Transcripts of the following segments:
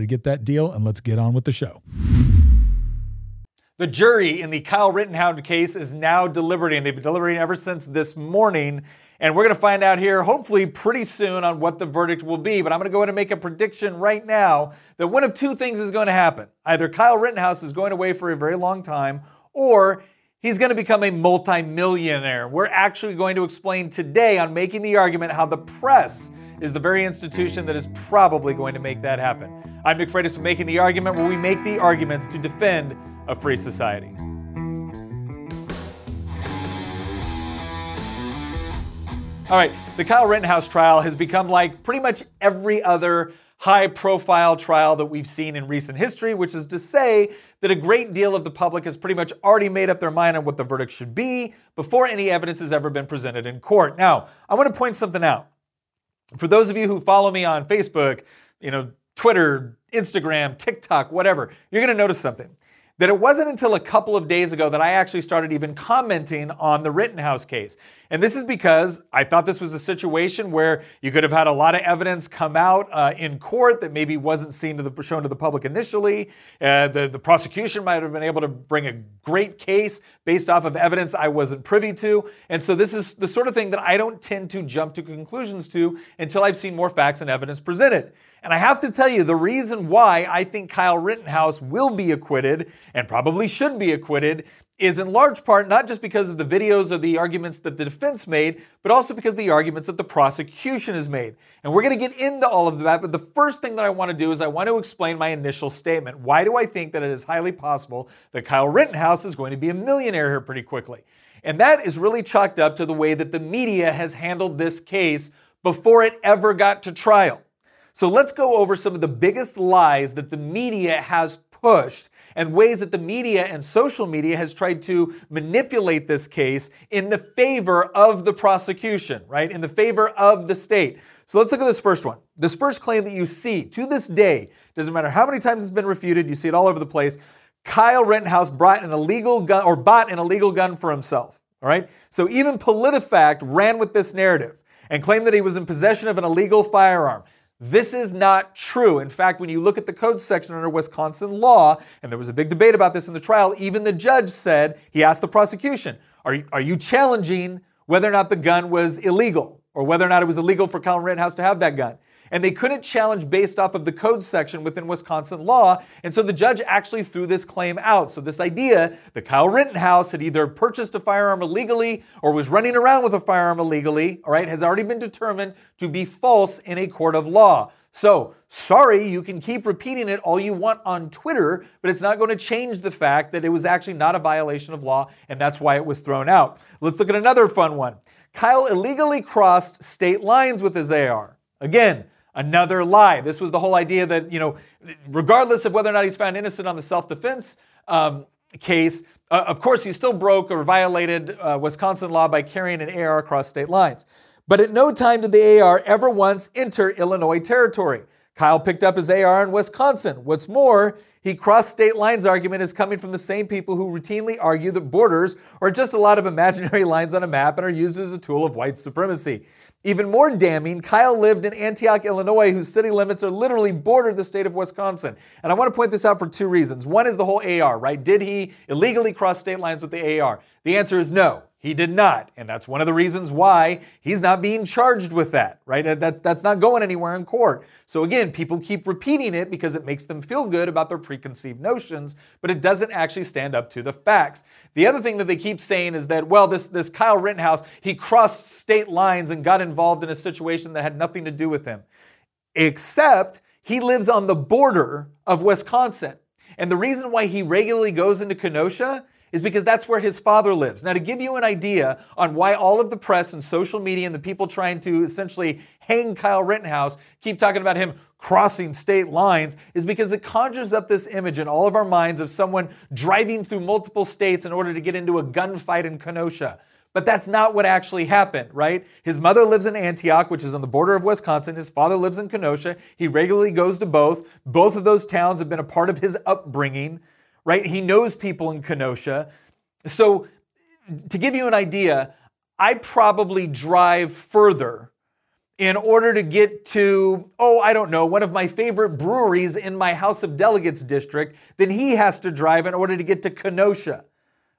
to get that deal, and let's get on with the show. The jury in the Kyle Rittenhouse case is now deliberating. They've been deliberating ever since this morning. And we're going to find out here, hopefully, pretty soon on what the verdict will be. But I'm going to go ahead and make a prediction right now that one of two things is going to happen. Either Kyle Rittenhouse is going away for a very long time, or he's going to become a multimillionaire. We're actually going to explain today on making the argument how the press is the very institution that is probably going to make that happen. I'm Nick Freitas Making the Argument, where we make the arguments to defend a free society. All right, the Kyle Rittenhouse trial has become like pretty much every other high profile trial that we've seen in recent history, which is to say that a great deal of the public has pretty much already made up their mind on what the verdict should be before any evidence has ever been presented in court. Now, I want to point something out. For those of you who follow me on Facebook, you know, Twitter, Instagram, TikTok, whatever, you're going to notice something. That it wasn't until a couple of days ago that I actually started even commenting on the Rittenhouse case. And this is because I thought this was a situation where you could have had a lot of evidence come out uh, in court that maybe wasn't seen to the, shown to the public initially. Uh, the, the prosecution might have been able to bring a great case based off of evidence I wasn't privy to. And so this is the sort of thing that I don't tend to jump to conclusions to until I've seen more facts and evidence presented. And I have to tell you, the reason why I think Kyle Rittenhouse will be acquitted and probably should be acquitted is in large part not just because of the videos or the arguments that the defense made, but also because the arguments that the prosecution has made. And we're going to get into all of that, but the first thing that I want to do is I want to explain my initial statement. Why do I think that it is highly possible that Kyle Rittenhouse is going to be a millionaire here pretty quickly? And that is really chalked up to the way that the media has handled this case before it ever got to trial. So let's go over some of the biggest lies that the media has pushed and ways that the media and social media has tried to manipulate this case in the favor of the prosecution, right? In the favor of the state. So let's look at this first one. This first claim that you see to this day, doesn't matter how many times it's been refuted, you see it all over the place. Kyle Rittenhouse brought an illegal gun or bought an illegal gun for himself. All right. So even PolitiFact ran with this narrative and claimed that he was in possession of an illegal firearm. This is not true. In fact, when you look at the code section under Wisconsin law, and there was a big debate about this in the trial, even the judge said, he asked the prosecution, Are you, are you challenging whether or not the gun was illegal or whether or not it was illegal for Colin Rittenhouse to have that gun? And they couldn't challenge based off of the code section within Wisconsin law. And so the judge actually threw this claim out. So this idea that Kyle Rittenhouse had either purchased a firearm illegally or was running around with a firearm illegally, all right, has already been determined to be false in a court of law. So, sorry, you can keep repeating it all you want on Twitter, but it's not going to change the fact that it was actually not a violation of law, and that's why it was thrown out. Let's look at another fun one. Kyle illegally crossed state lines with his AR. Again, another lie. This was the whole idea that, you know, regardless of whether or not he's found innocent on the self defense um, case, uh, of course, he still broke or violated uh, Wisconsin law by carrying an AR across state lines. But at no time did the AR ever once enter Illinois territory. Kyle picked up his AR in Wisconsin. What's more, he crossed state lines argument is coming from the same people who routinely argue that borders are just a lot of imaginary lines on a map and are used as a tool of white supremacy. Even more damning, Kyle lived in Antioch, Illinois, whose city limits are literally bordered the state of Wisconsin. And I want to point this out for two reasons. One is the whole AR, right? Did he illegally cross state lines with the AR? The answer is no. He did not. And that's one of the reasons why he's not being charged with that, right? That's, that's not going anywhere in court. So again, people keep repeating it because it makes them feel good about their preconceived notions, but it doesn't actually stand up to the facts. The other thing that they keep saying is that, well, this, this Kyle Rittenhouse, he crossed state lines and got involved in a situation that had nothing to do with him. Except he lives on the border of Wisconsin. And the reason why he regularly goes into Kenosha is because that's where his father lives. Now, to give you an idea on why all of the press and social media and the people trying to essentially hang Kyle Rittenhouse keep talking about him crossing state lines, is because it conjures up this image in all of our minds of someone driving through multiple states in order to get into a gunfight in Kenosha. But that's not what actually happened, right? His mother lives in Antioch, which is on the border of Wisconsin. His father lives in Kenosha. He regularly goes to both. Both of those towns have been a part of his upbringing right? He knows people in Kenosha. So, to give you an idea, I probably drive further in order to get to, oh, I don't know, one of my favorite breweries in my House of Delegates district than he has to drive in order to get to Kenosha.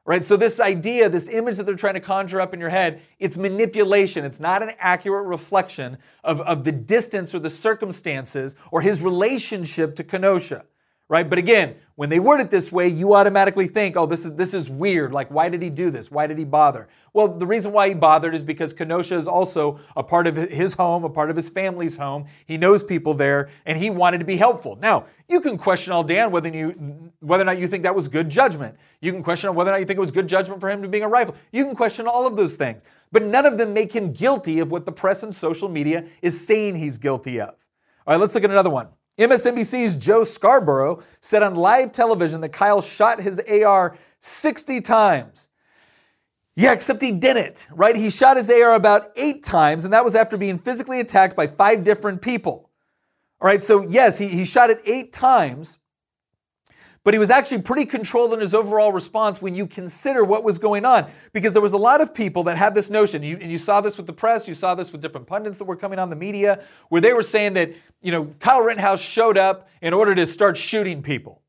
Right? So, this idea, this image that they're trying to conjure up in your head, it's manipulation. It's not an accurate reflection of, of the distance or the circumstances or his relationship to Kenosha right? But again, when they word it this way, you automatically think, oh, this is this is weird. Like, why did he do this? Why did he bother? Well, the reason why he bothered is because Kenosha is also a part of his home, a part of his family's home. He knows people there, and he wanted to be helpful. Now, you can question all Dan whether you whether or not you think that was good judgment. You can question whether or not you think it was good judgment for him to being a rifle. You can question all of those things. But none of them make him guilty of what the press and social media is saying he's guilty of. All right, let's look at another one. MSNBC's Joe Scarborough said on live television that Kyle shot his AR 60 times. Yeah, except he didn't, right? He shot his AR about eight times, and that was after being physically attacked by five different people. All right, so yes, he, he shot it eight times, but he was actually pretty controlled in his overall response when you consider what was going on. Because there was a lot of people that had this notion, you, and you saw this with the press, you saw this with different pundits that were coming on the media, where they were saying that, you know, Kyle Rittenhouse showed up in order to start shooting people.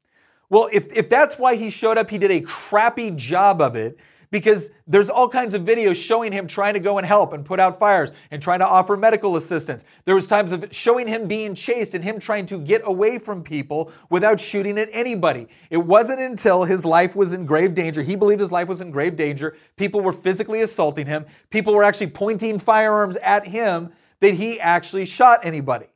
Well, if, if that's why he showed up, he did a crappy job of it because there's all kinds of videos showing him trying to go and help and put out fires and trying to offer medical assistance. There was times of showing him being chased and him trying to get away from people without shooting at anybody. It wasn't until his life was in grave danger. He believed his life was in grave danger. People were physically assaulting him. People were actually pointing firearms at him that he actually shot anybody.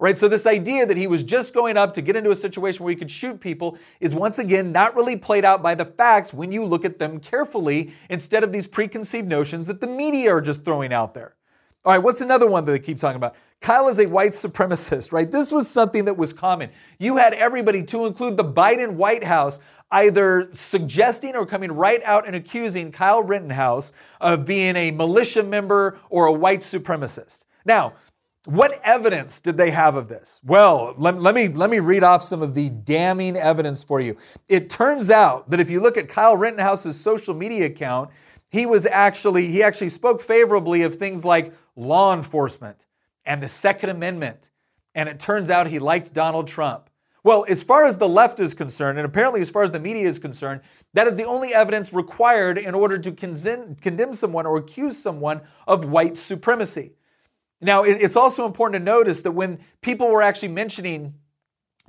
Right? So, this idea that he was just going up to get into a situation where he could shoot people is once again not really played out by the facts when you look at them carefully instead of these preconceived notions that the media are just throwing out there. All right, what's another one that they keep talking about? Kyle is a white supremacist, right? This was something that was common. You had everybody, to include the Biden White House, either suggesting or coming right out and accusing Kyle Rittenhouse of being a militia member or a white supremacist. Now, what evidence did they have of this? Well, let, let, me, let me read off some of the damning evidence for you. It turns out that if you look at Kyle Rittenhouse's social media account, he was actually, he actually spoke favorably of things like law enforcement and the Second Amendment. And it turns out he liked Donald Trump. Well, as far as the left is concerned, and apparently as far as the media is concerned, that is the only evidence required in order to condemn someone or accuse someone of white supremacy. Now, it's also important to notice that when people were actually mentioning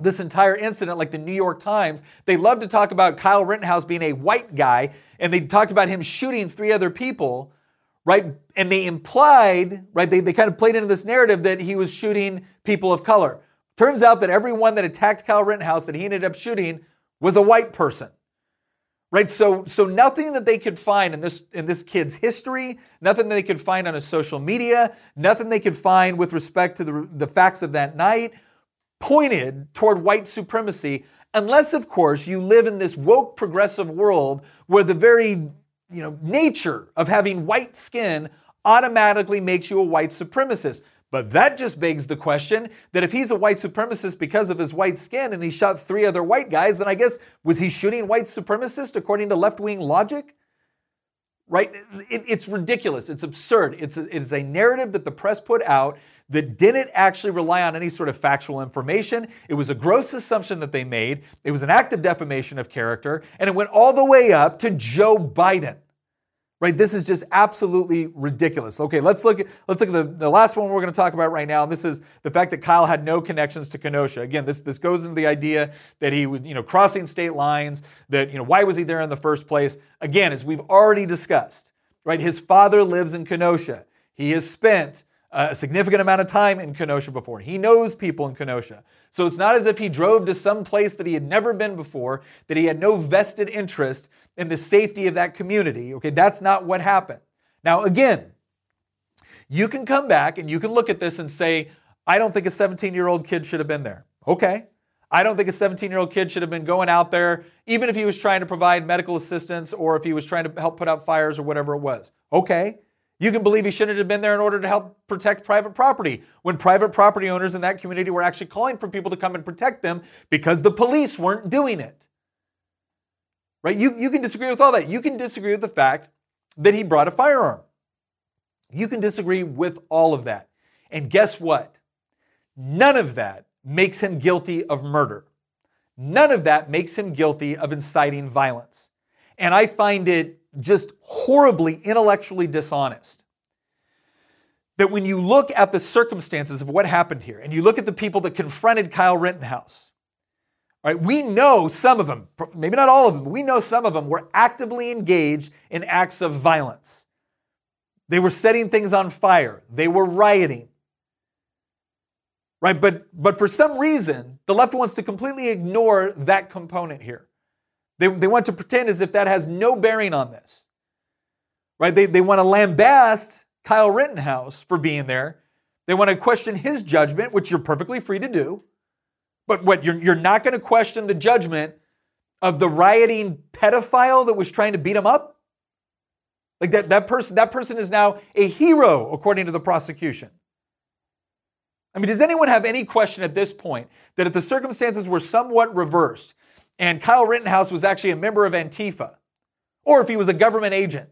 this entire incident, like the New York Times, they love to talk about Kyle Rittenhouse being a white guy, and they talked about him shooting three other people, right? And they implied, right, they, they kind of played into this narrative that he was shooting people of color. Turns out that everyone that attacked Kyle Rittenhouse that he ended up shooting was a white person right? So so nothing that they could find in this in this kid's history nothing they could find on his social media nothing they could find with respect to the, the facts of that night pointed toward white supremacy unless of course you live in this woke progressive world where the very you know nature of having white skin automatically makes you a white supremacist but that just begs the question that if he's a white supremacist because of his white skin and he shot three other white guys, then I guess was he shooting white supremacists according to left wing logic? Right? It, it's ridiculous. It's absurd. It's a, it is a narrative that the press put out that didn't actually rely on any sort of factual information. It was a gross assumption that they made. It was an act of defamation of character, and it went all the way up to Joe Biden. Right? This is just absolutely ridiculous. Okay, let's look at let's look at the, the last one we're going to talk about right now. And this is the fact that Kyle had no connections to Kenosha. Again, this this goes into the idea that he was, you know, crossing state lines, that, you know, why was he there in the first place? Again, as we've already discussed, right? His father lives in Kenosha. He has spent a significant amount of time in Kenosha before. He knows people in Kenosha. So it's not as if he drove to some place that he had never been before, that he had no vested interest in the safety of that community. Okay, that's not what happened. Now, again, you can come back and you can look at this and say, I don't think a 17 year old kid should have been there. Okay. I don't think a 17 year old kid should have been going out there, even if he was trying to provide medical assistance or if he was trying to help put out fires or whatever it was. Okay. You can believe he shouldn't have been there in order to help protect private property when private property owners in that community were actually calling for people to come and protect them because the police weren't doing it. Right? You, you can disagree with all that. You can disagree with the fact that he brought a firearm. You can disagree with all of that. And guess what? None of that makes him guilty of murder. None of that makes him guilty of inciting violence. And I find it just horribly intellectually dishonest. That when you look at the circumstances of what happened here, and you look at the people that confronted Kyle Rittenhouse, right, we know some of them, maybe not all of them, we know some of them were actively engaged in acts of violence. They were setting things on fire, they were rioting. Right, but but for some reason, the left wants to completely ignore that component here. They, they want to pretend as if that has no bearing on this. Right? They, they want to lambast Kyle Rittenhouse for being there. They want to question his judgment, which you're perfectly free to do. But what you're, you're not going to question the judgment of the rioting pedophile that was trying to beat him up? Like that, that person, that person is now a hero, according to the prosecution. I mean, does anyone have any question at this point that if the circumstances were somewhat reversed, and Kyle Rittenhouse was actually a member of Antifa, or if he was a government agent.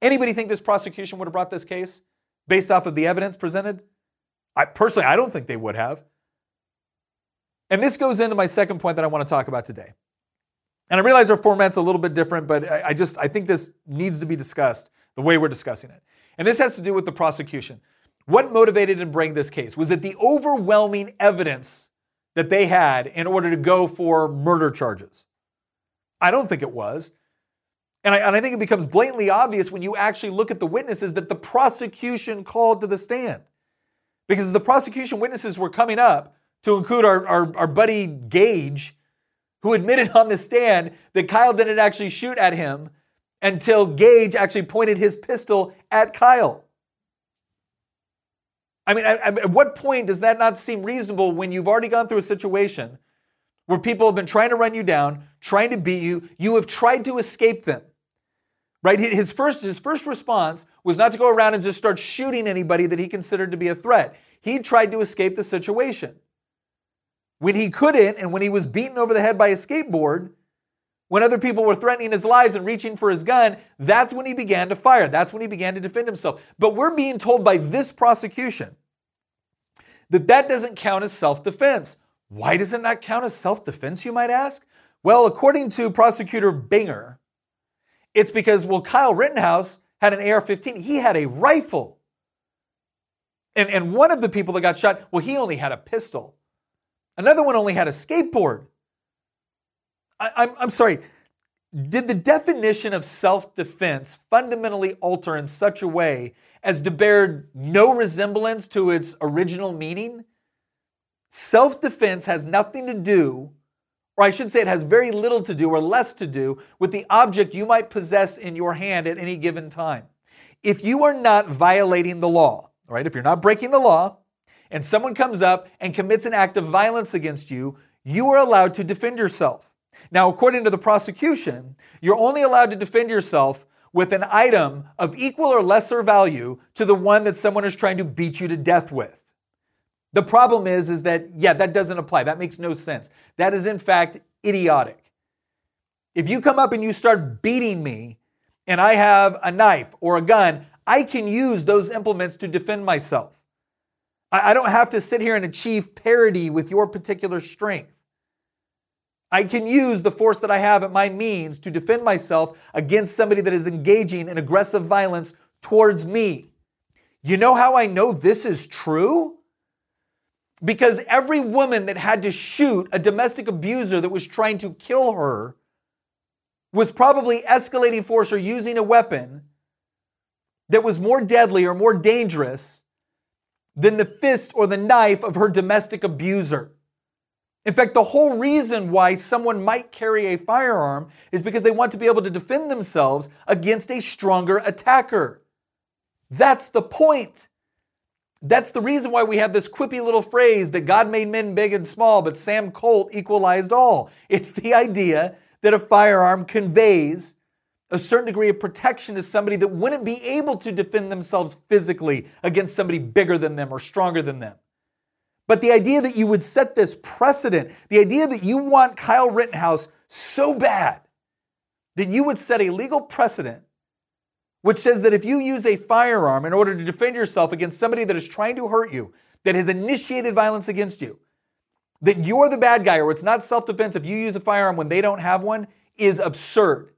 Anybody think this prosecution would have brought this case based off of the evidence presented? I personally, I don't think they would have. And this goes into my second point that I want to talk about today. And I realize our format's a little bit different, but I just I think this needs to be discussed the way we're discussing it. And this has to do with the prosecution. What motivated and bring this case? Was it the overwhelming evidence that they had in order to go for murder charges. I don't think it was. And I, and I, think it becomes blatantly obvious when you actually look at the witnesses that the prosecution called to the stand. Because the prosecution witnesses were coming up, to include our, our, our buddy Gaige, who admitted on the stand that Kyle didn't actually shoot at him until Gaige actually pointed his pistol at Kyle. I mean, at, at what point does that not seem reasonable when you've already gone through a situation where people have been trying to run you down, trying to beat you, you have tried to escape them? Right? His first, his first response was not to go around and just start shooting anybody that he considered to be a threat. He tried to escape the situation. When he couldn't, and when he was beaten over the head by a skateboard, when other people were threatening his lives and reaching for his gun, that's when he began to fire. That's when he began to defend himself. But we're being told by this prosecution that that doesn't count as self defense. Why does it not count as self defense, you might ask? Well, according to prosecutor Binger, it's because, well, Kyle Rittenhouse had an AR 15, he had a rifle. And, and one of the people that got shot, well, he only had a pistol. Another one only had a skateboard. I, I'm, I'm sorry, did the definition of self defense fundamentally alter in such a way as to bear no resemblance to its original meaning? Self defense has nothing to do, or I should say, it has very little to do or less to do with the object you might possess in your hand at any given time. If you are not violating the law, right, if you're not breaking the law, and someone comes up and commits an act of violence against you, you are allowed to defend yourself. Now, according to the prosecution, you're only allowed to defend yourself with an item of equal or lesser value to the one that someone is trying to beat you to death with. The problem is, is that, yeah, that doesn't apply. That makes no sense. That is, in fact, idiotic. If you come up and you start beating me and I have a knife or a gun, I can use those implements to defend myself. I don't have to sit here and achieve parity with your particular strength. I can use the force that I have at my means to defend myself against somebody that is engaging in aggressive violence towards me. You know how I know this is true? Because every woman that had to shoot a domestic abuser that was trying to kill her was probably escalating force or using a weapon that was more deadly or more dangerous than the fist or the knife of her domestic abuser. In fact, the whole reason why someone might carry a firearm is because they want to be able to defend themselves against a stronger attacker. That's the point. That's the reason why we have this quippy little phrase that God made men big and small, but Sam Colt equalized all. It's the idea that a firearm conveys a certain degree of protection to somebody that wouldn't be able to defend themselves physically against somebody bigger than them or stronger than them. But the idea that you would set this precedent, the idea that you want Kyle Rittenhouse so bad that you would set a legal precedent which says that if you use a firearm in order to defend yourself against somebody that is trying to hurt you, that has initiated violence against you, that you're the bad guy or it's not self defense if you use a firearm when they don't have one is absurd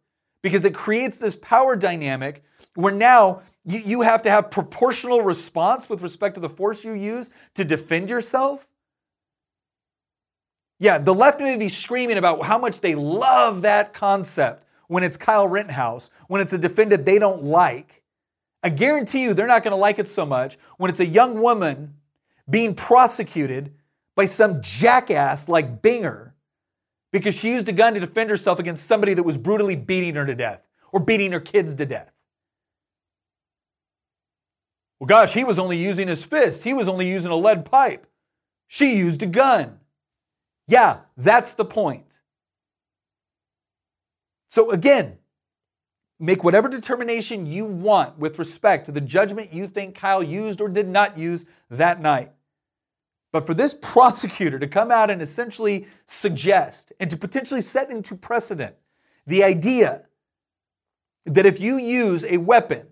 because it creates this power dynamic where now you, you have to have proportional response with respect to the force you use to defend yourself. Yeah, the left may be screaming about how much they love that concept when it's Kyle Rittenhouse, when it's a defendant they don't like. I guarantee you they're not going to like it so much when it's a young woman being prosecuted by some jackass like Binger because she used a gun to defend herself against somebody that was brutally beating her to death or beating her kids to death. Well, gosh, he was only using his fist. He was only using a lead pipe. She used a gun. Yeah, that's the point. So again, make whatever determination you want with respect to the judgment you think Kyle used or did not use that night. But for this prosecutor to come out and essentially suggest and to potentially set into precedent the idea that if you use a weapon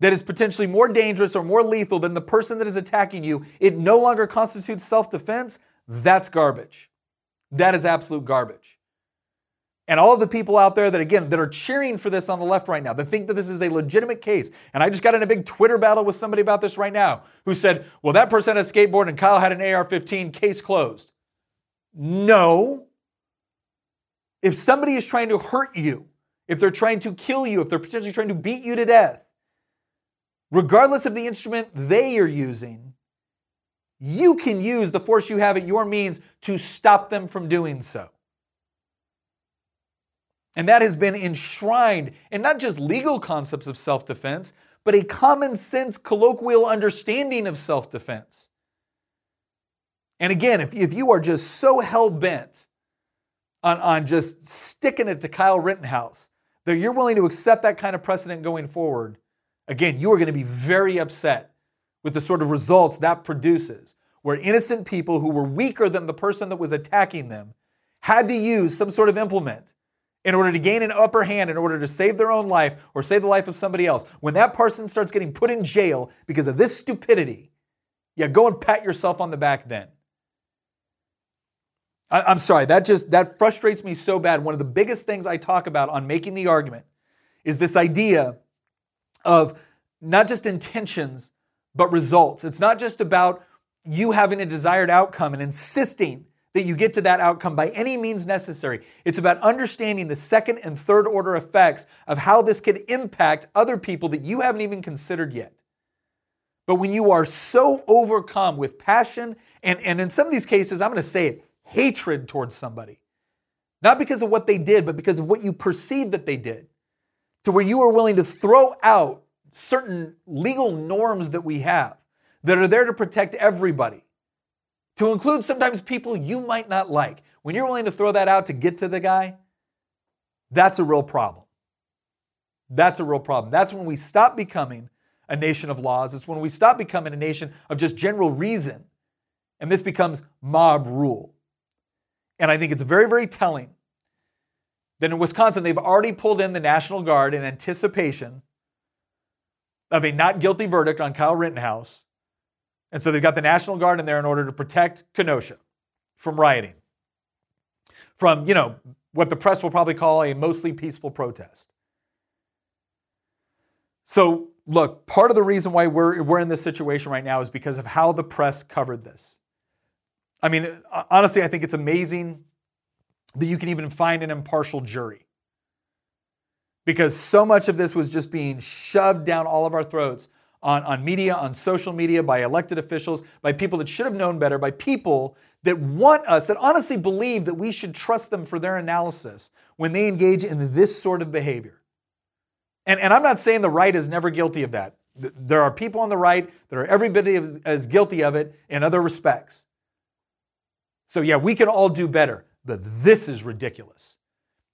that is potentially more dangerous or more lethal than the person that is attacking you, it no longer constitutes self defense, that's garbage. That is absolute garbage. And all of the people out there that, again, that are cheering for this on the left right now, that think that this is a legitimate case. And I just got in a big Twitter battle with somebody about this right now who said, well, that person had a skateboard and Kyle had an AR 15, case closed. No. If somebody is trying to hurt you, if they're trying to kill you, if they're potentially trying to beat you to death, regardless of the instrument they are using, you can use the force you have at your means to stop them from doing so. And that has been enshrined in not just legal concepts of self defense, but a common sense colloquial understanding of self defense. And again, if, if you are just so hell bent on, on just sticking it to Kyle Rittenhouse that you're willing to accept that kind of precedent going forward, again, you are going to be very upset with the sort of results that produces, where innocent people who were weaker than the person that was attacking them had to use some sort of implement in order to gain an upper hand, in order to save their own life or save the life of somebody else, when that person starts getting put in jail because of this stupidity, yeah, go and pat yourself on the back then. I, am sorry, that just that frustrates me so bad. One of the biggest things I talk about on making the argument is this idea of not just intentions, but results. It's not just about you having a desired outcome and insisting that you get to that outcome by any means necessary. It's about understanding the second and third order effects of how this could impact other people that you haven't even considered yet. But when you are so overcome with passion, and, and in some of these cases, I'm going to say it, hatred towards somebody, not because of what they did, but because of what you perceive that they did, to where you are willing to throw out certain legal norms that we have that are there to protect everybody to include sometimes people you might not like. When you're willing to throw that out to get to the guy, that's a real problem. That's a real problem. That's when we stop becoming a nation of laws. It's when we stop becoming a nation of just general reason. And this becomes mob rule. And I think it's very, very telling that in Wisconsin, they've already pulled in the National Guard in anticipation of a not guilty verdict on Kyle Rittenhouse and so they've got the National Guard in there in order to protect Kenosha from rioting. from, you know, what the press will probably call a mostly peaceful protest. So, look, part of the reason why we're, we're in this situation right now is because of how the press covered this. I mean, uh, honestly, I think it's amazing that you can even find an impartial jury. Because so much of this was just being shoved down all of our throats on, on media, on social media, by elected officials, by people that should have known better, by people that want us, that honestly believe that we should trust them for their analysis when they engage in this sort of behavior. And, and I'm not saying the right is never guilty of that. There are people on the right that are every bit as, as guilty of it in other respects. So, yeah, we can all do better, but this is ridiculous.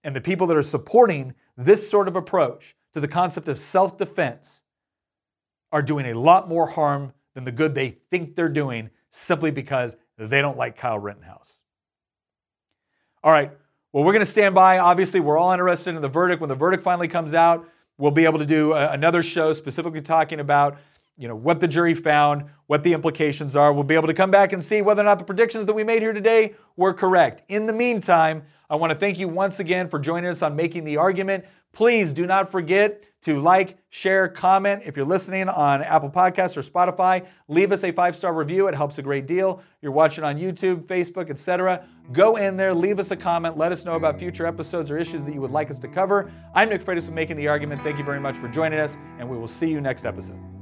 And the people that are supporting this sort of approach to the concept of self defense are doing a lot more harm than the good they think they're doing simply because they don't like Kyle Rittenhouse. All right, well, we're going to stand by. Obviously, we're all interested in the verdict. When the verdict finally comes out, we'll be able to do a, another show specifically talking about you know what the jury found, what the implications are. We'll be able to come back and see whether or not the predictions that we made here today were correct. In the meantime, I want to thank you once again for joining us on Making the Argument. Please do not forget to like, share, comment. If you're listening on Apple Podcasts or Spotify, leave us a five-star review. It helps a great deal. You're watching on YouTube, Facebook, etc. Go in there, leave us a comment. Let us know about future episodes or issues that you would like us to cover. I'm Nick Freitas with Making the Argument. Thank you very much for joining us, and we will see you next episode.